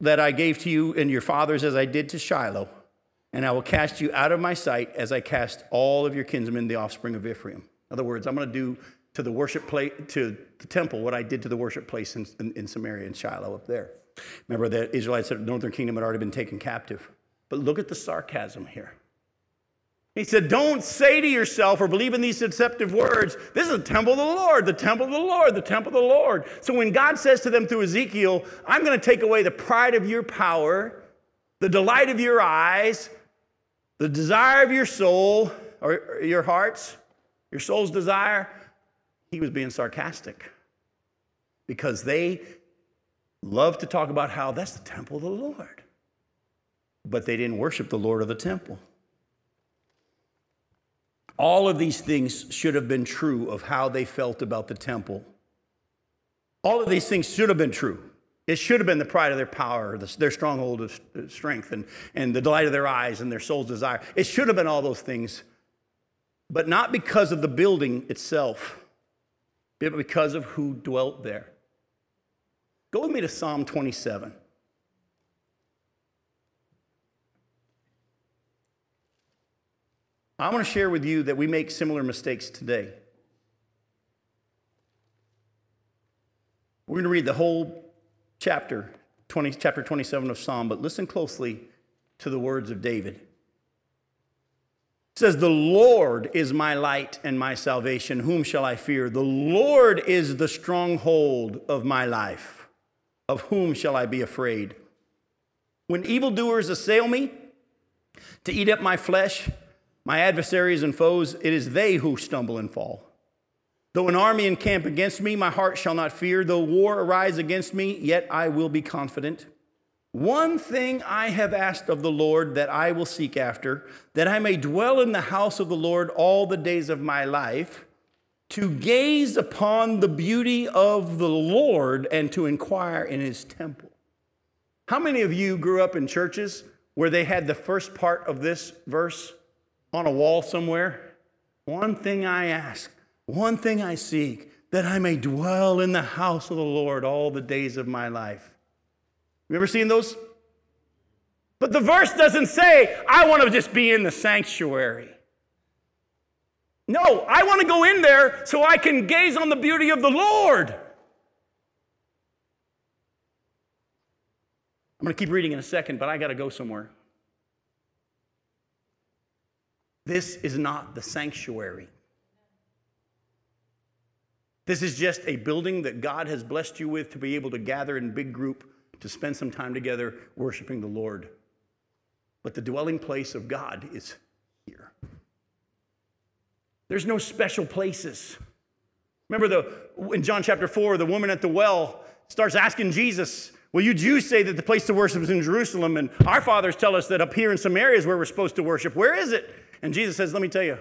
that I gave to you and your fathers as I did to Shiloh. And I will cast you out of my sight as I cast all of your kinsmen, the offspring of Ephraim. In other words, I'm going to do to the worship place, to the temple, what I did to the worship place in, in, in Samaria and Shiloh up there. Remember, the Israelites, of the northern kingdom, had already been taken captive. But look at the sarcasm here. He said, Don't say to yourself or believe in these deceptive words, this is the temple of the Lord, the temple of the Lord, the temple of the Lord. So when God says to them through Ezekiel, I'm going to take away the pride of your power, the delight of your eyes, the desire of your soul, or your hearts, your soul's desire, he was being sarcastic because they love to talk about how that's the temple of the Lord. But they didn't worship the Lord of the temple. All of these things should have been true of how they felt about the temple. All of these things should have been true. It should have been the pride of their power, their stronghold of uh, strength, and, and the delight of their eyes and their soul's desire. It should have been all those things, but not because of the building itself, but because of who dwelt there. Go with me to Psalm 27. I want to share with you that we make similar mistakes today. We're going to read the whole chapter, 20, chapter 27 of Psalm, but listen closely to the words of David. It says, The Lord is my light and my salvation. Whom shall I fear? The Lord is the stronghold of my life. Of whom shall I be afraid? When evildoers assail me to eat up my flesh, my adversaries and foes, it is they who stumble and fall. Though an army encamp against me, my heart shall not fear. Though war arise against me, yet I will be confident. One thing I have asked of the Lord that I will seek after, that I may dwell in the house of the Lord all the days of my life, to gaze upon the beauty of the Lord and to inquire in his temple. How many of you grew up in churches where they had the first part of this verse on a wall somewhere? One thing I ask one thing I seek, that I may dwell in the house of the Lord all the days of my life. You ever seen those? But the verse doesn't say, I want to just be in the sanctuary. No, I want to go in there so I can gaze on the beauty of the Lord. I'm going to keep reading in a second, but I got to go somewhere. This is not the sanctuary. This is just a building that God has blessed you with to be able to gather in big group to spend some time together worshiping the Lord. But the dwelling place of God is here. There's no special places. Remember the in John chapter 4, the woman at the well starts asking Jesus, Well, you Jews say that the place to worship is in Jerusalem, and our fathers tell us that up here in Samaria where we're supposed to worship. Where is it? And Jesus says, Let me tell you,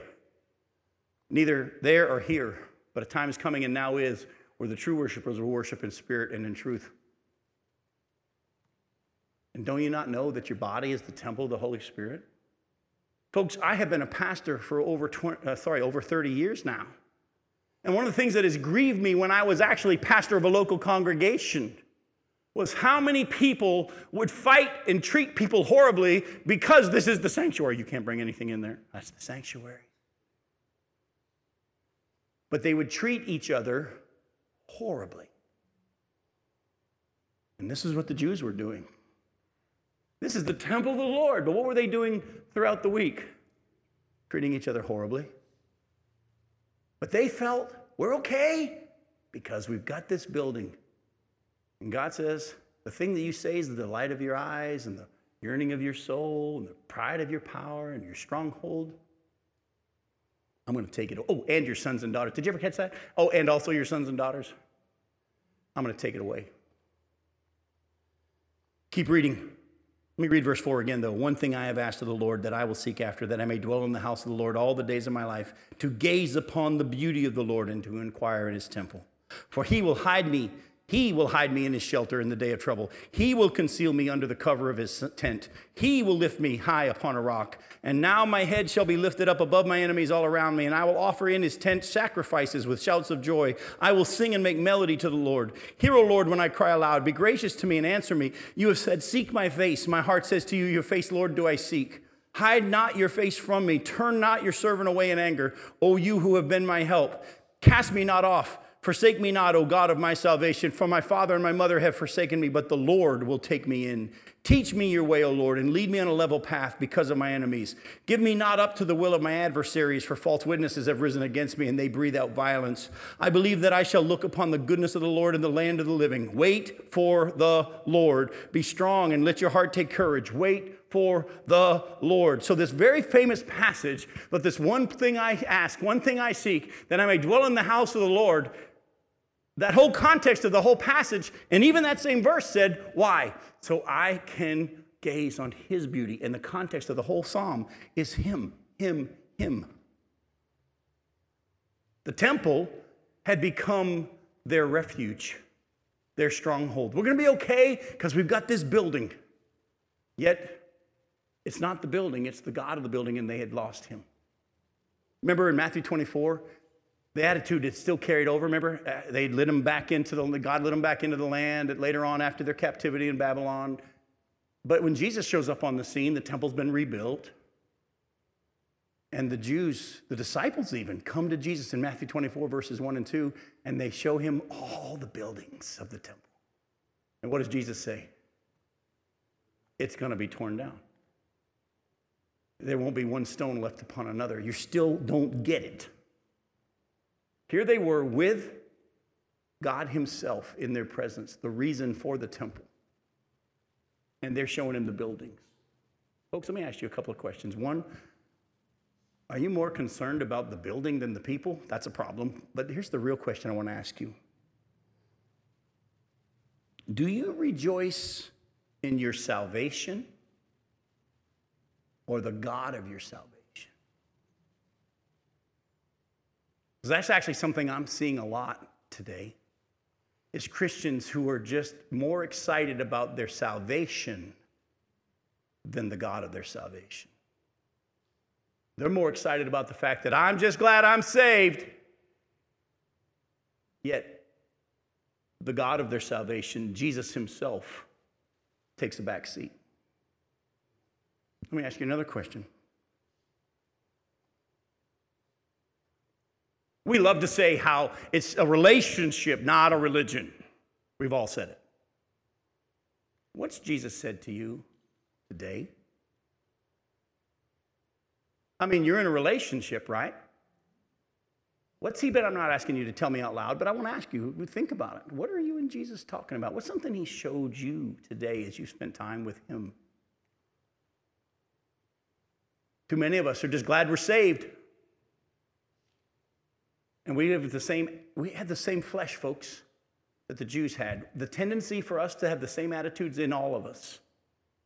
neither there or here. But a time is coming and now is where the true worshipers will worship in spirit and in truth. And don't you not know that your body is the temple of the Holy Spirit? Folks, I have been a pastor for over 20, uh, sorry, over 30 years now. And one of the things that has grieved me when I was actually pastor of a local congregation was how many people would fight and treat people horribly because this is the sanctuary. You can't bring anything in there. That's the sanctuary but they would treat each other horribly. And this is what the Jews were doing. This is the temple of the Lord. But what were they doing throughout the week? Treating each other horribly. But they felt we're okay because we've got this building. And God says, the thing that you say is the delight of your eyes and the yearning of your soul and the pride of your power and your stronghold. I'm going to take it. Oh, and your sons and daughters. Did you ever catch that? Oh, and also your sons and daughters. I'm going to take it away. Keep reading. Let me read verse 4 again, though. One thing I have asked of the Lord that I will seek after, that I may dwell in the house of the Lord all the days of my life, to gaze upon the beauty of the Lord and to inquire in his temple. For he will hide me he will hide me in his shelter in the day of trouble. He will conceal me under the cover of his tent. He will lift me high upon a rock. And now my head shall be lifted up above my enemies all around me, and I will offer in his tent sacrifices with shouts of joy. I will sing and make melody to the Lord. Hear, O Lord, when I cry aloud. Be gracious to me and answer me. You have said, Seek my face. My heart says to you, Your face, Lord, do I seek. Hide not your face from me. Turn not your servant away in anger. O you who have been my help, cast me not off. Forsake me not, O God of my salvation, for my father and my mother have forsaken me, but the Lord will take me in. Teach me your way, O Lord, and lead me on a level path because of my enemies. Give me not up to the will of my adversaries, for false witnesses have risen against me, and they breathe out violence. I believe that I shall look upon the goodness of the Lord in the land of the living. Wait for the Lord. Be strong and let your heart take courage. Wait for the Lord. So, this very famous passage, but this one thing I ask, one thing I seek, that I may dwell in the house of the Lord, that whole context of the whole passage, and even that same verse said, Why? So I can gaze on his beauty. And the context of the whole psalm is him, him, him. The temple had become their refuge, their stronghold. We're going to be okay because we've got this building. Yet, it's not the building, it's the God of the building, and they had lost him. Remember in Matthew 24, the attitude is still carried over. Remember, uh, they led them back into the God led them back into the land later on after their captivity in Babylon. But when Jesus shows up on the scene, the temple's been rebuilt. And the Jews, the disciples even, come to Jesus in Matthew 24, verses 1 and 2, and they show him all the buildings of the temple. And what does Jesus say? It's going to be torn down. There won't be one stone left upon another. You still don't get it. Here they were with God Himself in their presence, the reason for the temple. And they're showing Him the buildings. Folks, let me ask you a couple of questions. One, are you more concerned about the building than the people? That's a problem. But here's the real question I want to ask you Do you rejoice in your salvation or the God of your salvation? Because that's actually something I'm seeing a lot today is Christians who are just more excited about their salvation than the God of their salvation. They're more excited about the fact that I'm just glad I'm saved. Yet, the God of their salvation, Jesus Himself, takes a back seat. Let me ask you another question. We love to say how it's a relationship, not a religion. We've all said it. What's Jesus said to you today? I mean, you're in a relationship, right? What's he been? I'm not asking you to tell me out loud, but I want to ask you, think about it. What are you and Jesus talking about? What's something he showed you today as you spent time with him? Too many of us are just glad we're saved. And we have the same, we had the same flesh, folks, that the Jews had. The tendency for us to have the same attitudes in all of us.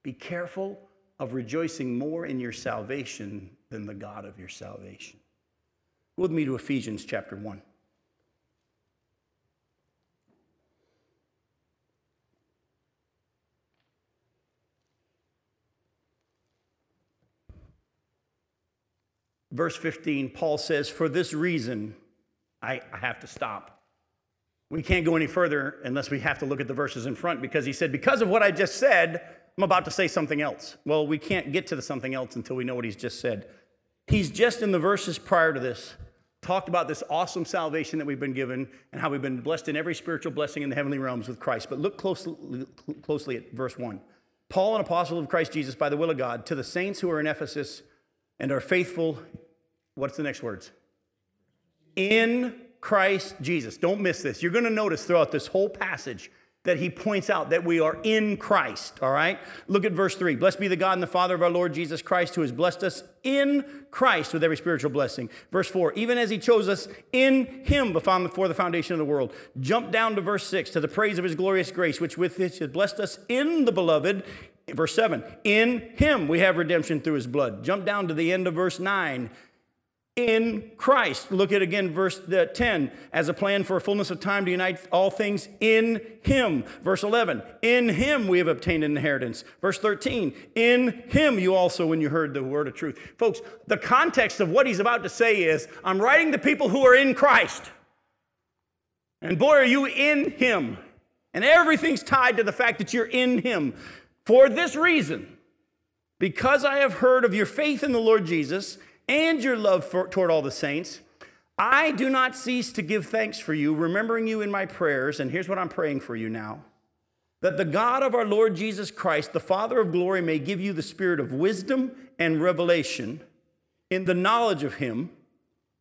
Be careful of rejoicing more in your salvation than the God of your salvation. Go with me to Ephesians chapter 1. Verse 15, Paul says, For this reason, I, I have to stop. We can't go any further unless we have to look at the verses in front because he said, Because of what I just said, I'm about to say something else. Well, we can't get to the something else until we know what he's just said. He's just in the verses prior to this talked about this awesome salvation that we've been given and how we've been blessed in every spiritual blessing in the heavenly realms with Christ. But look closely, closely at verse 1. Paul, an apostle of Christ Jesus by the will of God, to the saints who are in Ephesus and are faithful, what's the next words? In Christ Jesus. Don't miss this. You're going to notice throughout this whole passage that he points out that we are in Christ, all right? Look at verse 3. Blessed be the God and the Father of our Lord Jesus Christ, who has blessed us in Christ with every spiritual blessing. Verse 4. Even as he chose us in him before the foundation of the world. Jump down to verse 6. To the praise of his glorious grace, which with which has blessed us in the beloved. Verse 7. In him we have redemption through his blood. Jump down to the end of verse 9 in Christ. Look at again verse uh, 10 as a plan for a fullness of time to unite all things in Him. Verse 11, in Him we have obtained an inheritance. Verse 13, in Him you also, when you heard the word of truth. Folks, the context of what he's about to say is I'm writing to people who are in Christ. And boy, are you in Him. And everything's tied to the fact that you're in Him. For this reason, because I have heard of your faith in the Lord Jesus, and your love for, toward all the saints, I do not cease to give thanks for you, remembering you in my prayers. And here's what I'm praying for you now that the God of our Lord Jesus Christ, the Father of glory, may give you the spirit of wisdom and revelation in the knowledge of him,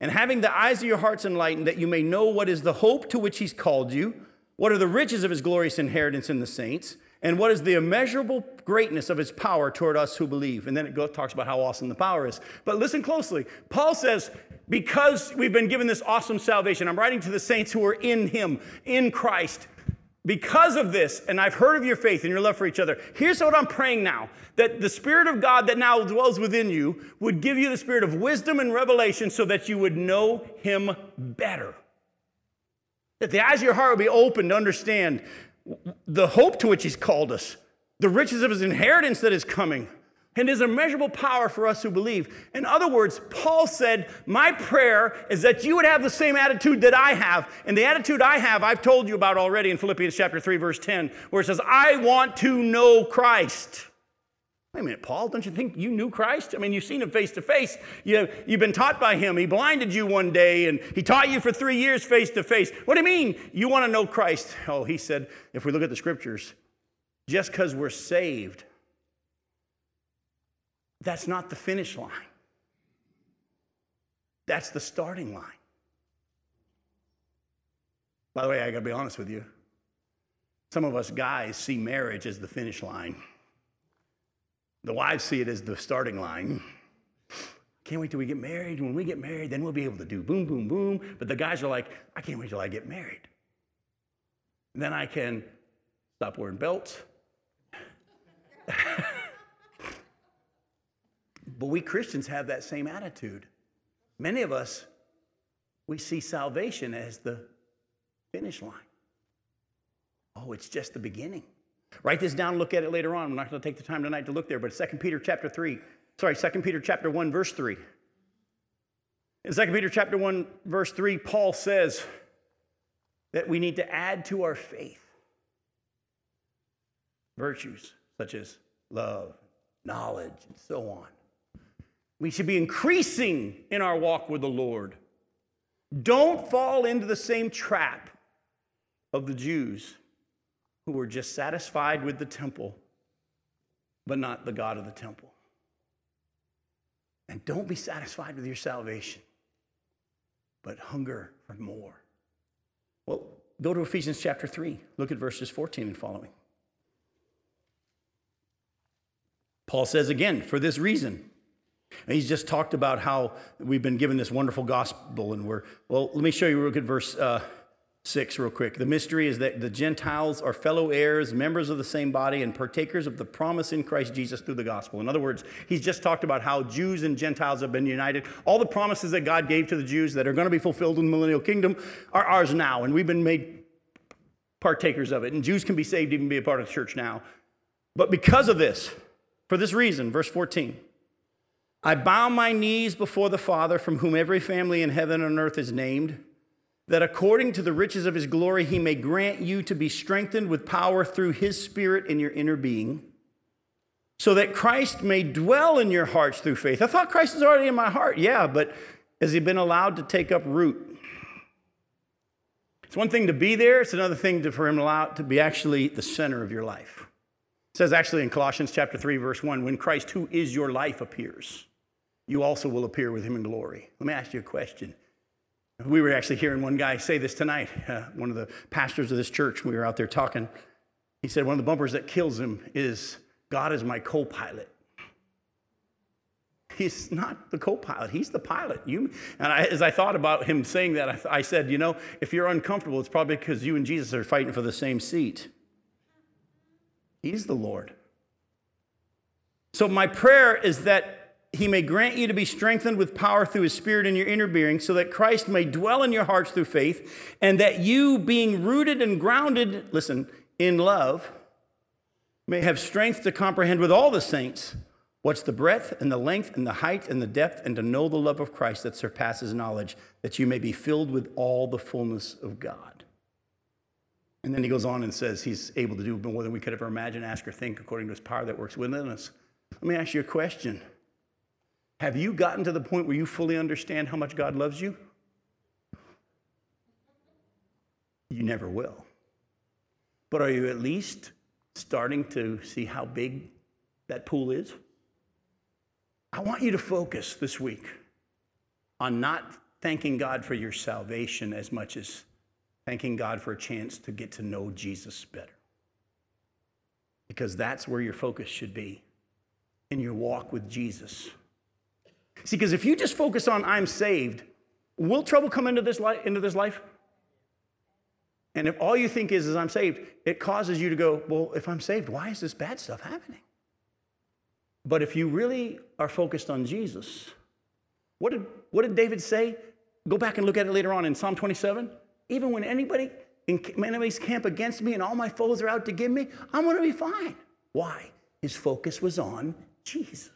and having the eyes of your hearts enlightened, that you may know what is the hope to which he's called you, what are the riches of his glorious inheritance in the saints and what is the immeasurable greatness of his power toward us who believe. And then it talks about how awesome the power is. But listen closely. Paul says, because we've been given this awesome salvation, I'm writing to the saints who are in him, in Christ. because of this, and I've heard of your faith and your love for each other, here's what I'm praying now that the Spirit of God that now dwells within you would give you the spirit of wisdom and revelation so that you would know Him better. That the eyes of your heart would be open to understand the hope to which He's called us, the riches of His inheritance that is coming and his immeasurable power for us who believe. In other words, Paul said, My prayer is that you would have the same attitude that I have. And the attitude I have, I've told you about already in Philippians chapter 3, verse 10, where it says, I want to know Christ. Wait a minute, Paul, don't you think you knew Christ? I mean, you've seen him face to face. You've been taught by him. He blinded you one day and he taught you for three years face to face. What do you mean you want to know Christ? Oh, he said, if we look at the scriptures, just because we're saved that's not the finish line. That's the starting line. By the way, I gotta be honest with you. Some of us guys see marriage as the finish line. The wives see it as the starting line. Can't wait till we get married. When we get married, then we'll be able to do boom, boom, boom. But the guys are like, I can't wait till I get married. Then I can stop wearing belts. But we Christians have that same attitude. Many of us, we see salvation as the finish line. Oh, it's just the beginning. Write this down, look at it later on. I'm not going to take the time tonight to look there, but 2 Peter chapter 3, sorry, 2 Peter chapter 1, verse 3. In 2 Peter chapter 1, verse 3, Paul says that we need to add to our faith virtues such as love, knowledge, and so on. We should be increasing in our walk with the Lord. Don't fall into the same trap of the Jews who were just satisfied with the temple, but not the God of the temple. And don't be satisfied with your salvation, but hunger for more. Well, go to Ephesians chapter 3. Look at verses 14 and following. Paul says again, for this reason, and he's just talked about how we've been given this wonderful gospel, and we're, well, let me show you real good verse uh, 6 real quick. The mystery is that the Gentiles are fellow heirs, members of the same body, and partakers of the promise in Christ Jesus through the gospel. In other words, he's just talked about how Jews and Gentiles have been united. All the promises that God gave to the Jews that are going to be fulfilled in the millennial kingdom are ours now, and we've been made partakers of it. And Jews can be saved, even be a part of the church now. But because of this, for this reason, verse 14, I bow my knees before the Father, from whom every family in heaven and earth is named, that according to the riches of his glory, he may grant you to be strengthened with power through his Spirit in your inner being, so that Christ may dwell in your hearts through faith. I thought Christ is already in my heart. Yeah, but has he been allowed to take up root? It's one thing to be there, it's another thing to, for him to be actually the center of your life. It says actually in Colossians chapter 3, verse 1, when Christ, who is your life, appears you also will appear with him in glory. Let me ask you a question. We were actually hearing one guy say this tonight, uh, one of the pastors of this church. We were out there talking. He said, One of the bumpers that kills him is God is my co pilot. He's not the co pilot, he's the pilot. You, and I, as I thought about him saying that, I, I said, You know, if you're uncomfortable, it's probably because you and Jesus are fighting for the same seat. He's the Lord. So, my prayer is that he may grant you to be strengthened with power through his spirit in your inner being, so that Christ may dwell in your hearts through faith, and that you, being rooted and grounded, listen, in love, may have strength to comprehend with all the saints what's the breadth and the length and the height and the depth, and to know the love of Christ that surpasses knowledge, that you may be filled with all the fullness of God. And then he goes on and says he's able to do more than we could ever imagine, ask, or think according to his power that works within us. Let me ask you a question. Have you gotten to the point where you fully understand how much God loves you? You never will. But are you at least starting to see how big that pool is? I want you to focus this week on not thanking God for your salvation as much as thanking God for a chance to get to know Jesus better. Because that's where your focus should be in your walk with Jesus. See, because if you just focus on I'm saved, will trouble come into this, life, into this life? And if all you think is, is I'm saved, it causes you to go, well, if I'm saved, why is this bad stuff happening? But if you really are focused on Jesus, what did, what did David say? Go back and look at it later on in Psalm 27. Even when anybody in enemies camp against me and all my foes are out to give me, I'm going to be fine. Why? His focus was on Jesus.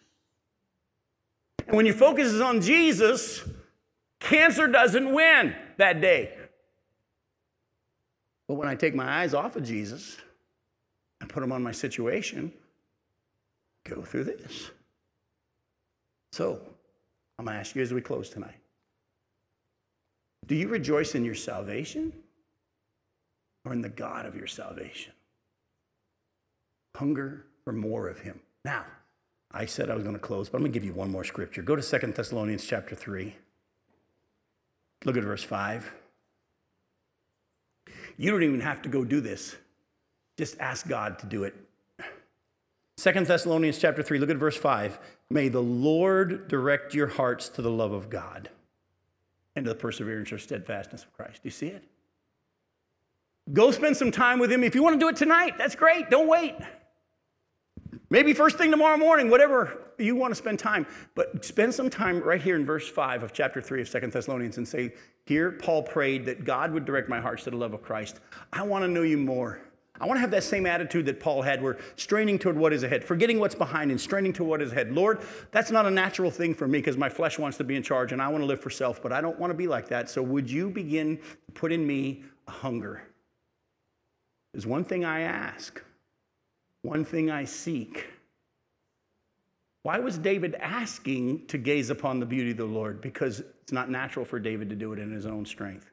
And when your focus is on Jesus, cancer doesn't win that day. But when I take my eyes off of Jesus and put them on my situation, go through this. So, I'm going to ask you as we close tonight do you rejoice in your salvation or in the God of your salvation? Hunger for more of Him. Now, I said I was going to close, but I'm going to give you one more scripture. Go to Second Thessalonians chapter 3. Look at verse 5. You don't even have to go do this. Just ask God to do it. Second Thessalonians chapter 3, look at verse 5. May the Lord direct your hearts to the love of God and to the perseverance or steadfastness of Christ. Do you see it? Go spend some time with him. If you want to do it tonight, that's great. Don't wait. Maybe first thing tomorrow morning, whatever you want to spend time. But spend some time right here in verse 5 of chapter 3 of Second Thessalonians and say, Here, Paul prayed that God would direct my hearts to the love of Christ. I want to know you more. I want to have that same attitude that Paul had. We're straining toward what is ahead, forgetting what's behind and straining to what is ahead. Lord, that's not a natural thing for me because my flesh wants to be in charge and I want to live for self, but I don't want to be like that. So would you begin to put in me a hunger? There's one thing I ask, one thing I seek. Why was David asking to gaze upon the beauty of the Lord? Because it's not natural for David to do it in his own strength.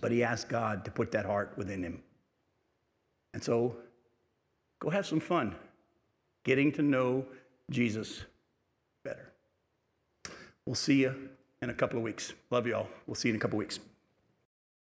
But he asked God to put that heart within him. And so go have some fun getting to know Jesus better. We'll see you in a couple of weeks. Love you all. We'll see you in a couple of weeks.